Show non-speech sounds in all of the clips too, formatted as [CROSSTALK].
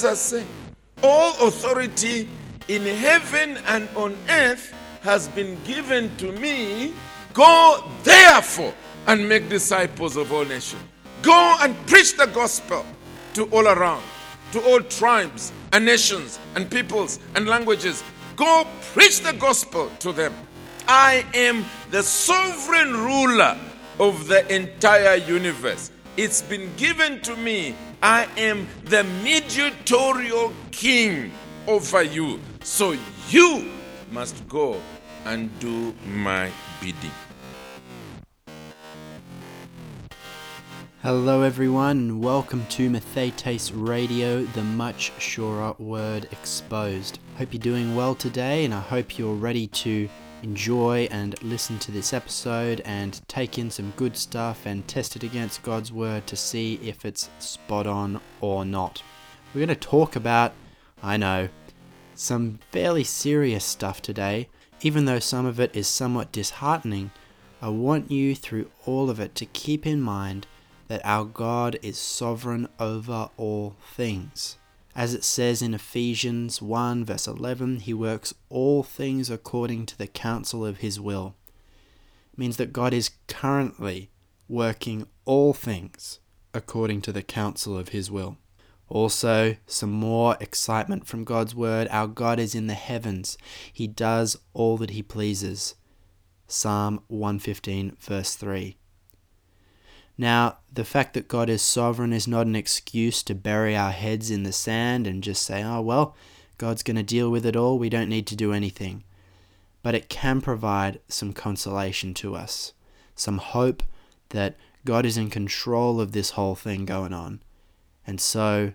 Jesus say? All authority in heaven and on earth has been given to me. Go therefore and make disciples of all nations. Go and preach the gospel to all around, to all tribes and nations and peoples and languages. Go preach the gospel to them. I am the sovereign ruler of the entire universe. It's been given to me. I am the mediatorial king over you. So you must go and do my bidding. Hello, everyone, and welcome to Mathetes Radio, the much surer word exposed. Hope you're doing well today, and I hope you're ready to enjoy and listen to this episode and take in some good stuff and test it against God's word to see if it's spot on or not. We're going to talk about, I know, some fairly serious stuff today. Even though some of it is somewhat disheartening, I want you through all of it to keep in mind that our God is sovereign over all things. As it says in Ephesians 1, verse 11, He works all things according to the counsel of His will. It means that God is currently working all things according to the counsel of His will. Also, some more excitement from God's word. Our God is in the heavens. He does all that he pleases. Psalm 115, verse 3. Now, the fact that God is sovereign is not an excuse to bury our heads in the sand and just say, oh, well, God's going to deal with it all. We don't need to do anything. But it can provide some consolation to us, some hope that God is in control of this whole thing going on. And so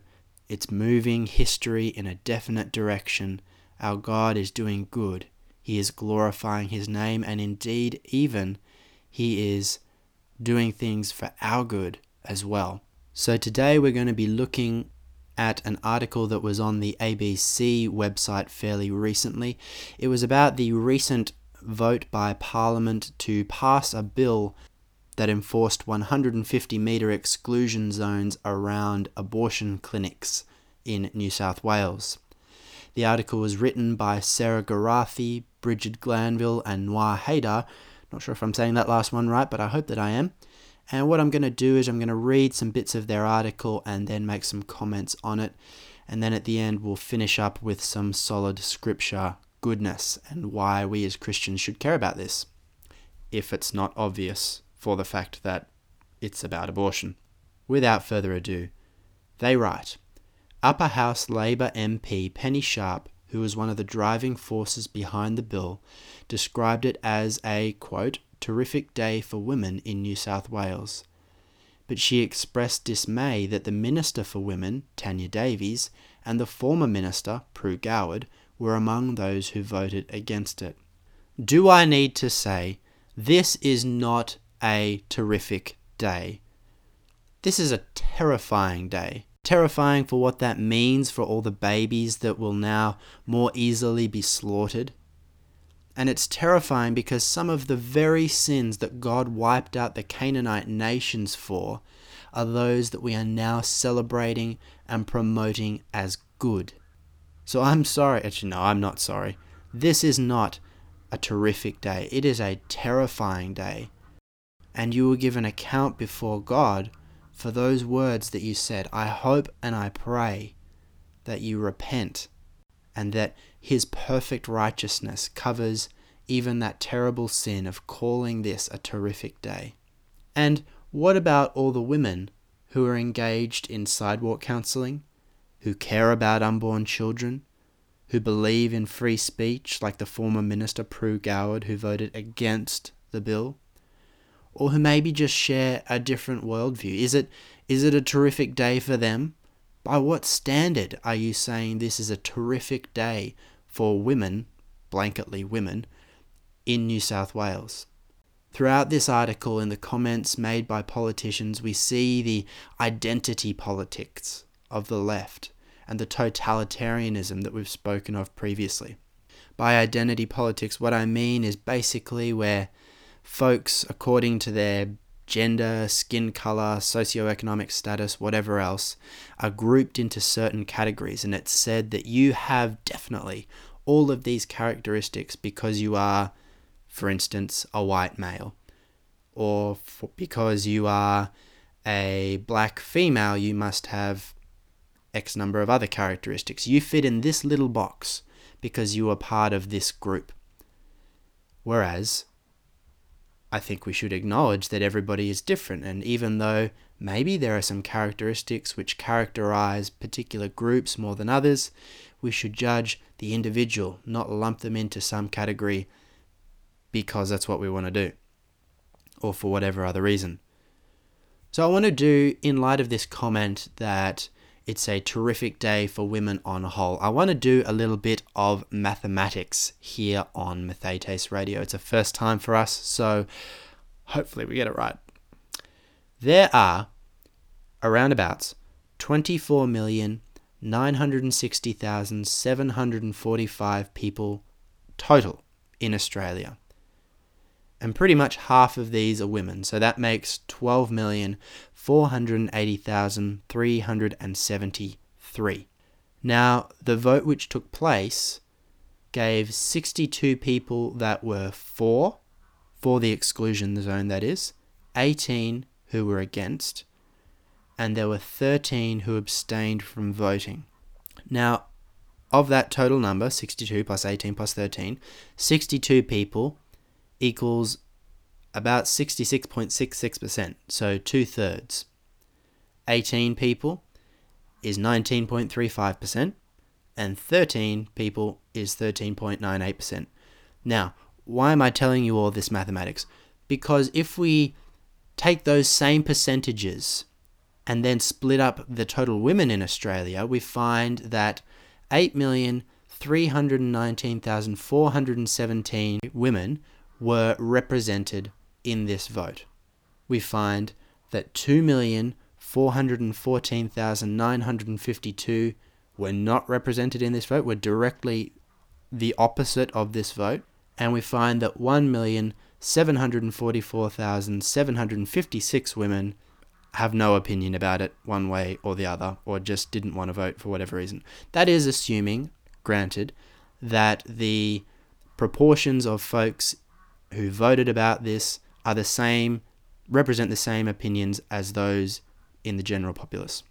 it's moving history in a definite direction. Our God is doing good. He is glorifying His name, and indeed, even He is doing things for our good as well. So today we're going to be looking at an article that was on the ABC website fairly recently. It was about the recent vote by Parliament to pass a bill that enforced 150 metre exclusion zones around abortion clinics in New South Wales. The article was written by Sarah Gerathy, Brigid Glanville, and Noir Haydar, not sure if I'm saying that last one right, but I hope that I am. And what I'm going to do is I'm going to read some bits of their article and then make some comments on it. And then at the end, we'll finish up with some solid scripture goodness and why we as Christians should care about this, if it's not obvious for the fact that it's about abortion. Without further ado, they write Upper House Labour MP Penny Sharpe who was one of the driving forces behind the bill, described it as a, quote, terrific day for women in New South Wales. But she expressed dismay that the Minister for Women, Tanya Davies, and the former Minister, Pru Goward, were among those who voted against it. Do I need to say, this is not a terrific day? This is a terrifying day terrifying for what that means for all the babies that will now more easily be slaughtered. And it's terrifying because some of the very sins that God wiped out the Canaanite nations for are those that we are now celebrating and promoting as good. So I'm sorry, actually, no, I'm not sorry. This is not a terrific day, it is a terrifying day. And you will give an account before God for those words that you said. I hope and I pray that you repent and that His perfect righteousness covers even that terrible sin of calling this a terrific day. And what about all the women who are engaged in sidewalk counseling, who care about unborn children, who believe in free speech, like the former Minister Pru Goward, who voted against the bill? Or who maybe just share a different worldview? Is it is it a terrific day for them? By what standard are you saying this is a terrific day for women, blanketly women, in New South Wales? Throughout this article, in the comments made by politicians, we see the identity politics of the left and the totalitarianism that we've spoken of previously. By identity politics, what I mean is basically where folks, according to their gender, skin color, socioeconomic status, whatever else, are grouped into certain categories. And it's said that you have definitely all of these characteristics because you are, for instance, a white male, or because you are a black female, you must have X number of other characteristics. You fit in this little box because you are part of this group. Whereas, I think we should acknowledge that everybody is different, and even though maybe there are some characteristics which characterize particular groups more than others, we should judge the individual, not lump them into some category because that's what we want to do, or for whatever other reason. So, I want to do, in light of this comment, that it's a terrific day for women on a whole. I want to do a little bit of mathematics here on Mathetes Radio. It's a first time for us, so hopefully we get it right. There are around about 24,960,745 people total in Australia and pretty much half of these are women. So that makes 12,480,373. Now, the vote which took place gave 62 people that were for, for the exclusion zone, that is, 18 who were against, and there were 13 who abstained from voting. Now, of that total number, 62 plus 18 plus 13, 62 people equals about 66.66%, so two thirds. 18 people is 19.35%, and 13 people is 13.98%. Now, why am I telling you all this mathematics? Because if we take those same percentages and then split up the total women in Australia, we find that 8,319,417 women were represented in this vote. We find that 2,414,952 were not represented in this vote, were directly the opposite of this vote. And we find that 1,744,756 women have no opinion about it one way or the other, or just didn't want to vote for whatever reason. That is assuming, granted, that the proportions of folks who voted about this are the same, represent the same opinions as those in the general populace.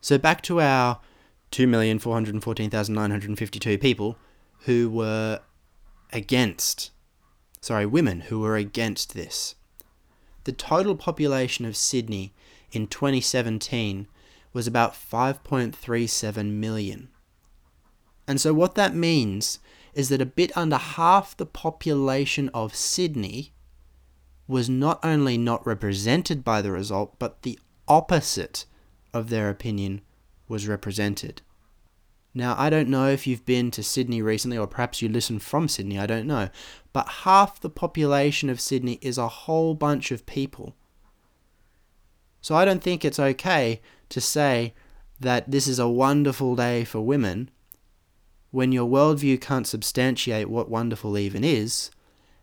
So back to our 2,414,952 people who were against, sorry, women who were against this. The total population of Sydney in 2017 was about 5.37 million. And so what that means is that a bit under half the population of Sydney was not only not represented by the result, but the opposite of their opinion was represented. Now, I don't know if you've been to Sydney recently, or perhaps you listen from Sydney, I don't know, but half the population of Sydney is a whole bunch of people. So I don't think it's okay to say that this is a wonderful day for women when your worldview can't substantiate what wonderful even is,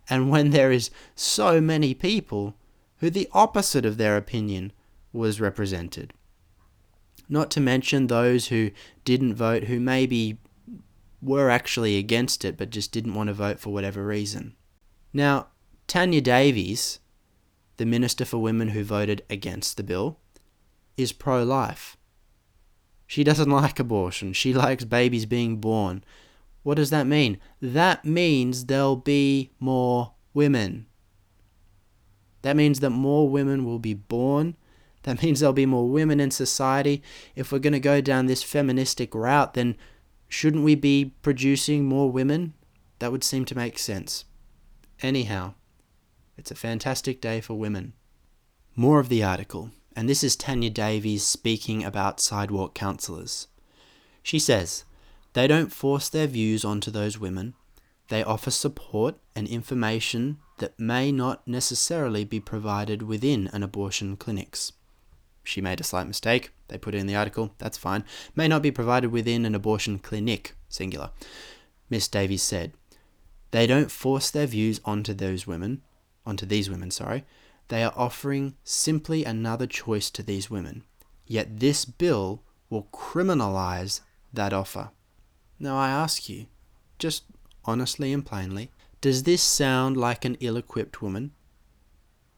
and when there is so many people who the opposite of their opinion was represented. Not to mention those who didn't vote who maybe were actually against it but just didn't want to vote for whatever reason. Now, Tanya Davies, the Minister for Women who voted against the bill, is pro life. She doesn't like abortion. She likes babies being born. What does that mean? That means there'll be more women. That means that more women will be born. That means there'll be more women in society. If we're going to go down this feministic route, then shouldn't we be producing more women? That would seem to make sense. Anyhow, it's a fantastic day for women. More of the article and this is Tanya Davies speaking about sidewalk counsellors. She says, They don't force their views onto those women, they offer support and information that may not necessarily be provided within an abortion clinics. She made a slight mistake. They put it in the article. That's fine. May not be provided within an abortion clinic, singular. Miss Davies said, They don't force their views onto those women, onto these women, sorry. They are offering simply another choice to these women. Yet this bill will criminalize that offer. Now I ask you, just honestly and plainly, does this sound like an ill equipped woman?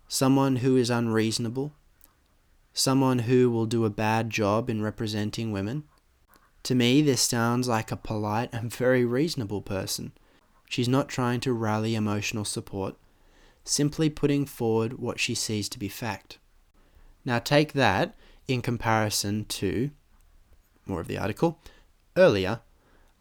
Someone who is unreasonable? Someone who will do a bad job in representing women? To me, this sounds like a polite and [LAUGHS] very reasonable person. She's not trying to rally emotional support, simply putting forward what she sees to be fact. Now, take that in comparison to, more of the article, earlier,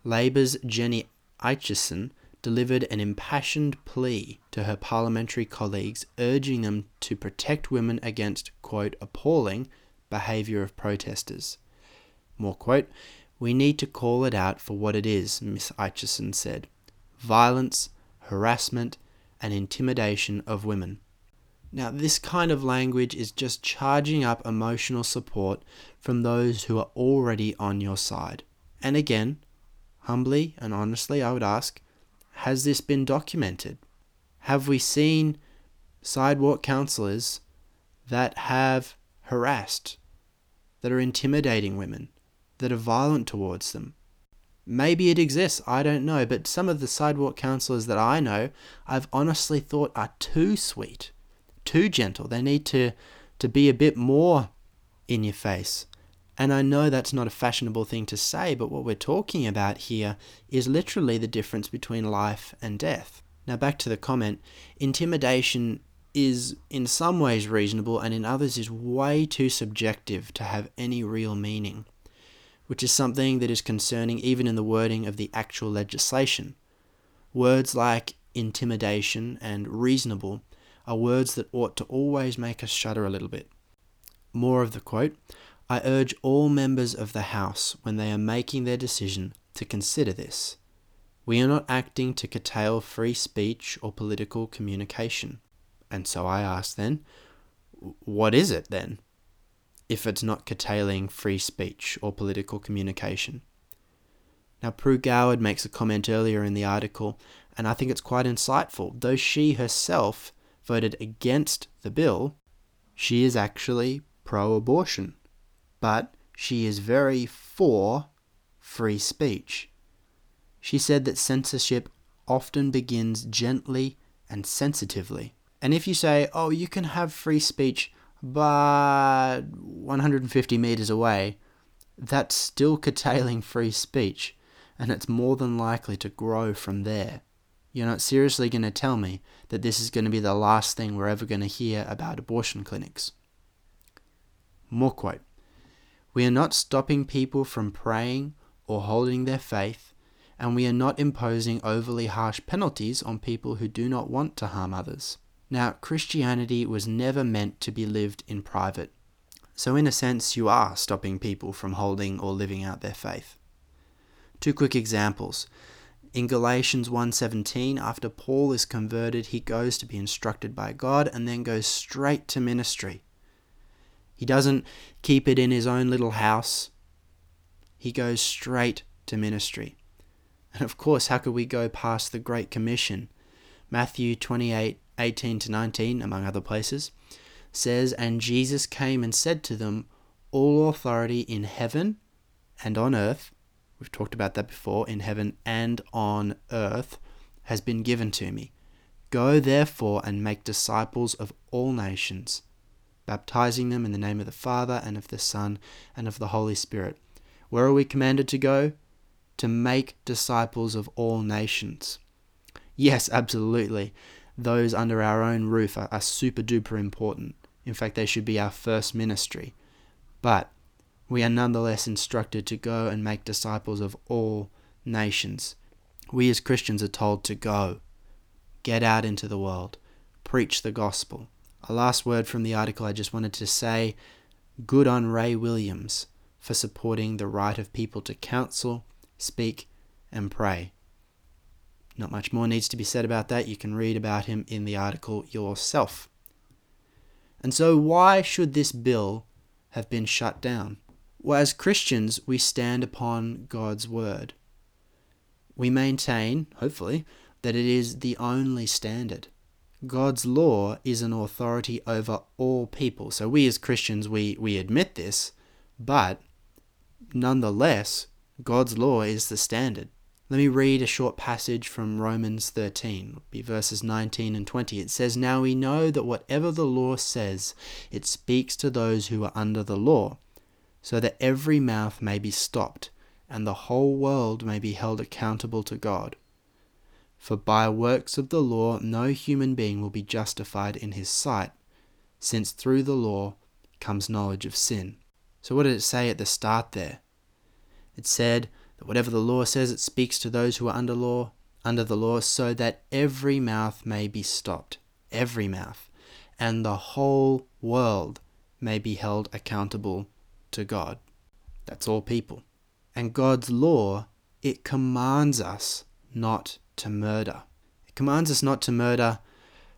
Labour's Jenny Aitchison delivered an impassioned plea to her parliamentary colleagues urging them to protect women against, quote, appalling behaviour of protesters. More quote, we need to call it out for what it is, Miss Aitchison said violence, harassment, and intimidation of women. Now, this kind of language is just charging up emotional support from those who are already on your side. And again, humbly and honestly, I would ask has this been documented? Have we seen sidewalk counsellors that have harassed, that are intimidating women, that are violent towards them? Maybe it exists, I don't know, but some of the sidewalk counsellors that I know, I've honestly thought are too sweet, too gentle. They need to, to be a bit more in your face. And I know that's not a fashionable thing to say, but what we're talking about here is literally the difference between life and death. Now, back to the comment intimidation is in some ways reasonable and in others is way too subjective to have any real meaning which is something that is concerning even in the wording of the actual legislation. Words like intimidation and reasonable are words that ought to always make us shudder a little bit. More of the quote I urge all members of the House, when they are making their decision, to consider this. We are not acting to curtail free speech or political communication. And so I ask then, what is it then? If it's not curtailing free speech or political communication. Now, Pru Goward makes a comment earlier in the article, and I think it's quite insightful. Though she herself voted against the bill, she is actually pro abortion, but she is very for free speech. She said that censorship often begins gently and sensitively. And if you say, oh, you can have free speech but 150 meters away, that's still curtailing free speech, and it's more than likely to grow from there. You're not seriously going to tell me that this is going to be the last thing we're ever going to hear about abortion clinics. More quote We are not stopping people from praying or holding their faith, and we are not imposing overly harsh penalties on people who do not want to harm others. Now, Christianity was never meant to be lived in private. So, in a sense, you are stopping people from holding or living out their faith. Two quick examples. In Galatians 1:17, after Paul is converted, he goes to be instructed by God and then goes straight to ministry. He doesn't keep it in his own little house. He goes straight to ministry. And of course, how could we go past the Great Commission? Matthew 28 18 to 19, among other places, says, And Jesus came and said to them, All authority in heaven and on earth, we've talked about that before, in heaven and on earth, has been given to me. Go therefore and make disciples of all nations, baptizing them in the name of the Father and of the Son and of the Holy Spirit. Where are we commanded to go? To make disciples of all nations. Yes, absolutely those under our own roof are, are super duper important. In fact, they should be our first ministry. But we are nonetheless instructed to go and make disciples of all nations. We as Christians are told to go, get out into the world, preach the gospel. A last word from the article I just wanted to say good on Ray Williams for supporting the right of people to counsel, speak, and pray. Not much more needs to be said about that. You can read about him in the article yourself. And so, why should this bill have been shut down? Well, as Christians, we stand upon God's word. We maintain, hopefully, that it is the only standard. God's law is an authority over all people. So we as Christians, we, we admit this, but nonetheless, God's law is the standard. Let me read a short passage from Romans 13, be verses 19 and 20. It says, Now we know that whatever the law says, it speaks to those who are under the law, so that every mouth may be stopped, and the whole world may be held accountable to God. For by works of the law no human being will be justified in his sight, since through the law comes knowledge of sin. So, what did it say at the start there? It said that whatever the law says, it speaks to those who are under law, under the law, so that every mouth may be stopped, every mouth, and the whole world may be held accountable to God. That's all people. And God's law, it commands us not to murder. It commands us not to murder,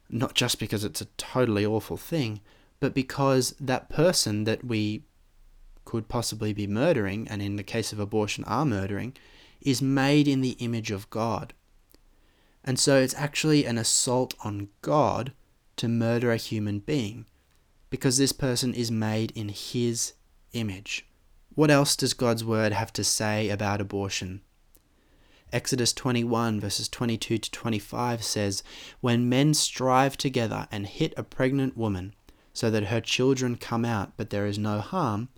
not just because it's a totally awful thing, but because that person that we could possibly be murdering, and in the case of abortion are murdering, is made in the image of God. And so it's actually an assault on God to murder a human being, because this person is made in His image. What else does God's word have to say about abortion? Exodus 21, verses 22 to 25 says, When men strive together and hit a pregnant woman, so that her children come out, but there is no harm,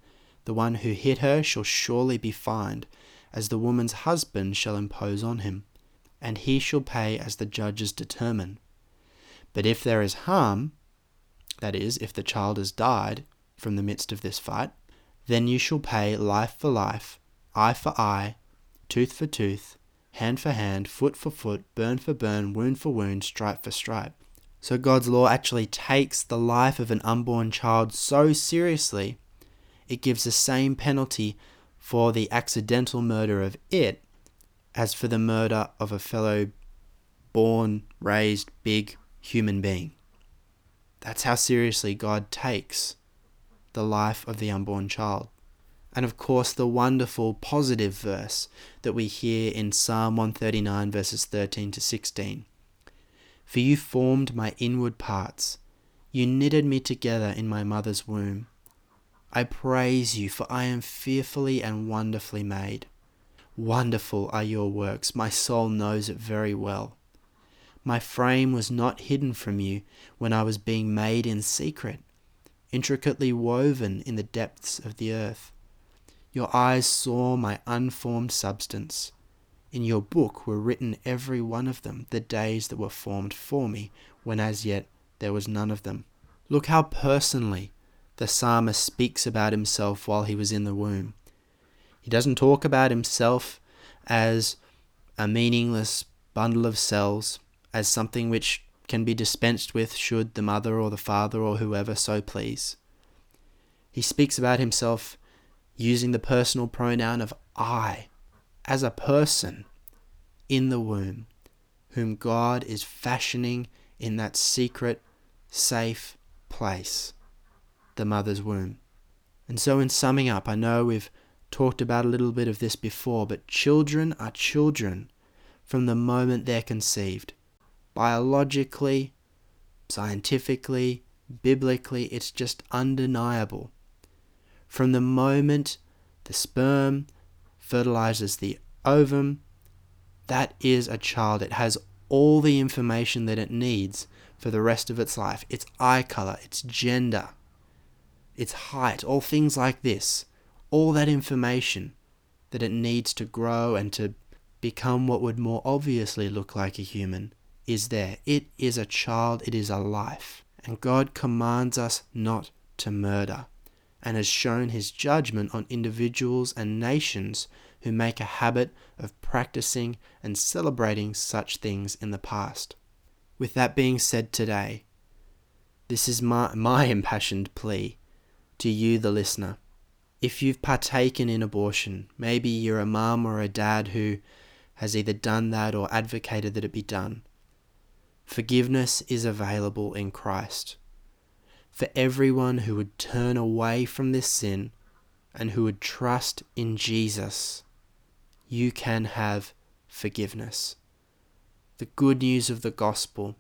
the one who hit her shall surely be fined, as the woman's husband shall impose on him, and he shall pay as the judges determine. But if there is harm, that is, if the child has died from the midst of this fight, then you shall pay life for life, eye for eye, tooth for tooth, hand for hand, foot for foot, burn for burn, wound for wound, stripe for stripe. So God's law actually takes the life of an unborn child so seriously, it gives the same penalty for the accidental murder of it as for the murder of a fellow born, raised, big human being. That's how seriously God takes the life of the unborn child and of course the wonderful positive verse that we hear in Psalm 139, verses 13 to 16. For you formed my inward parts, you knitted me together in my mother's womb. I praise you, for I am fearfully and wonderfully made. Wonderful are your works, my soul knows it very well. My frame was not hidden from you when I was being made in secret, intricately woven in the depths of the earth. Your eyes saw my unformed substance. In your book were written every one of them, the days that were formed for me, when as yet there was none of them. Look how personally the psalmist speaks about himself while he was in the womb. He doesn't talk about himself as a meaningless bundle of cells, as something which can be dispensed with should the mother or the father or whoever so please. He speaks about himself using the personal pronoun of I as a person in the womb, whom God is fashioning in that secret, safe place, the mother's womb. And so, in summing up, I know we've talked about a little bit of this before, but children are children from the moment they're conceived. Biologically, scientifically, biblically, it's just undeniable from the moment the sperm fertilizes the ovum, that is a child. It has all the information that it needs for the rest of its life its eye color, its gender, its height, all things like this. All that information that it needs to grow and to become what would more obviously look like a human is there. It is a child, it is a life. And God commands us not to murder and has shown his judgment on individuals and nations who make a habit of practicing and celebrating such things in the past. With that being said today, this is my, my impassioned plea to you, the listener. If you've partaken in abortion, maybe you're a mum or a dad who has either done that or advocated that it be done. Forgiveness is available in Christ for everyone who would turn away from this sin and who would trust in Jesus, you can have forgiveness. The good news of the gospel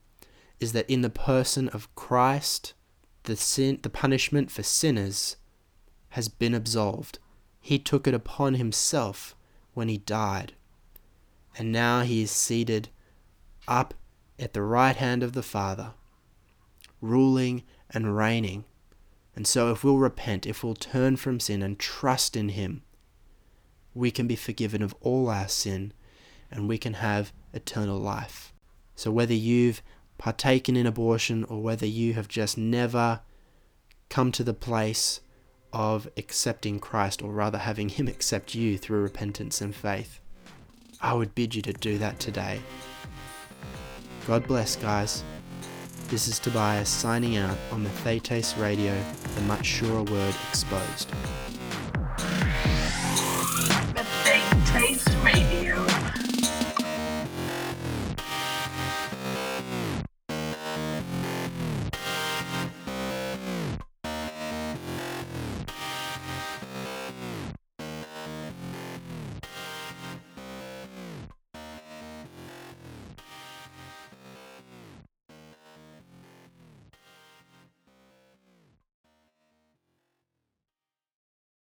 is that in the person of Christ, the sin, the punishment for sinners has been absolved. He took it upon himself when he died. And now he is seated up at the right hand of the Father, ruling and reigning. And so, if we'll repent, if we'll turn from sin and trust in Him, we can be forgiven of all our sin and we can have eternal life. So, whether you've partaken in abortion or whether you have just never come to the place of accepting Christ, or rather having Him accept you through repentance and faith, I would bid you to do that today. God bless, guys. This is Tobias signing out on Mathetes Radio, the much surer word exposed.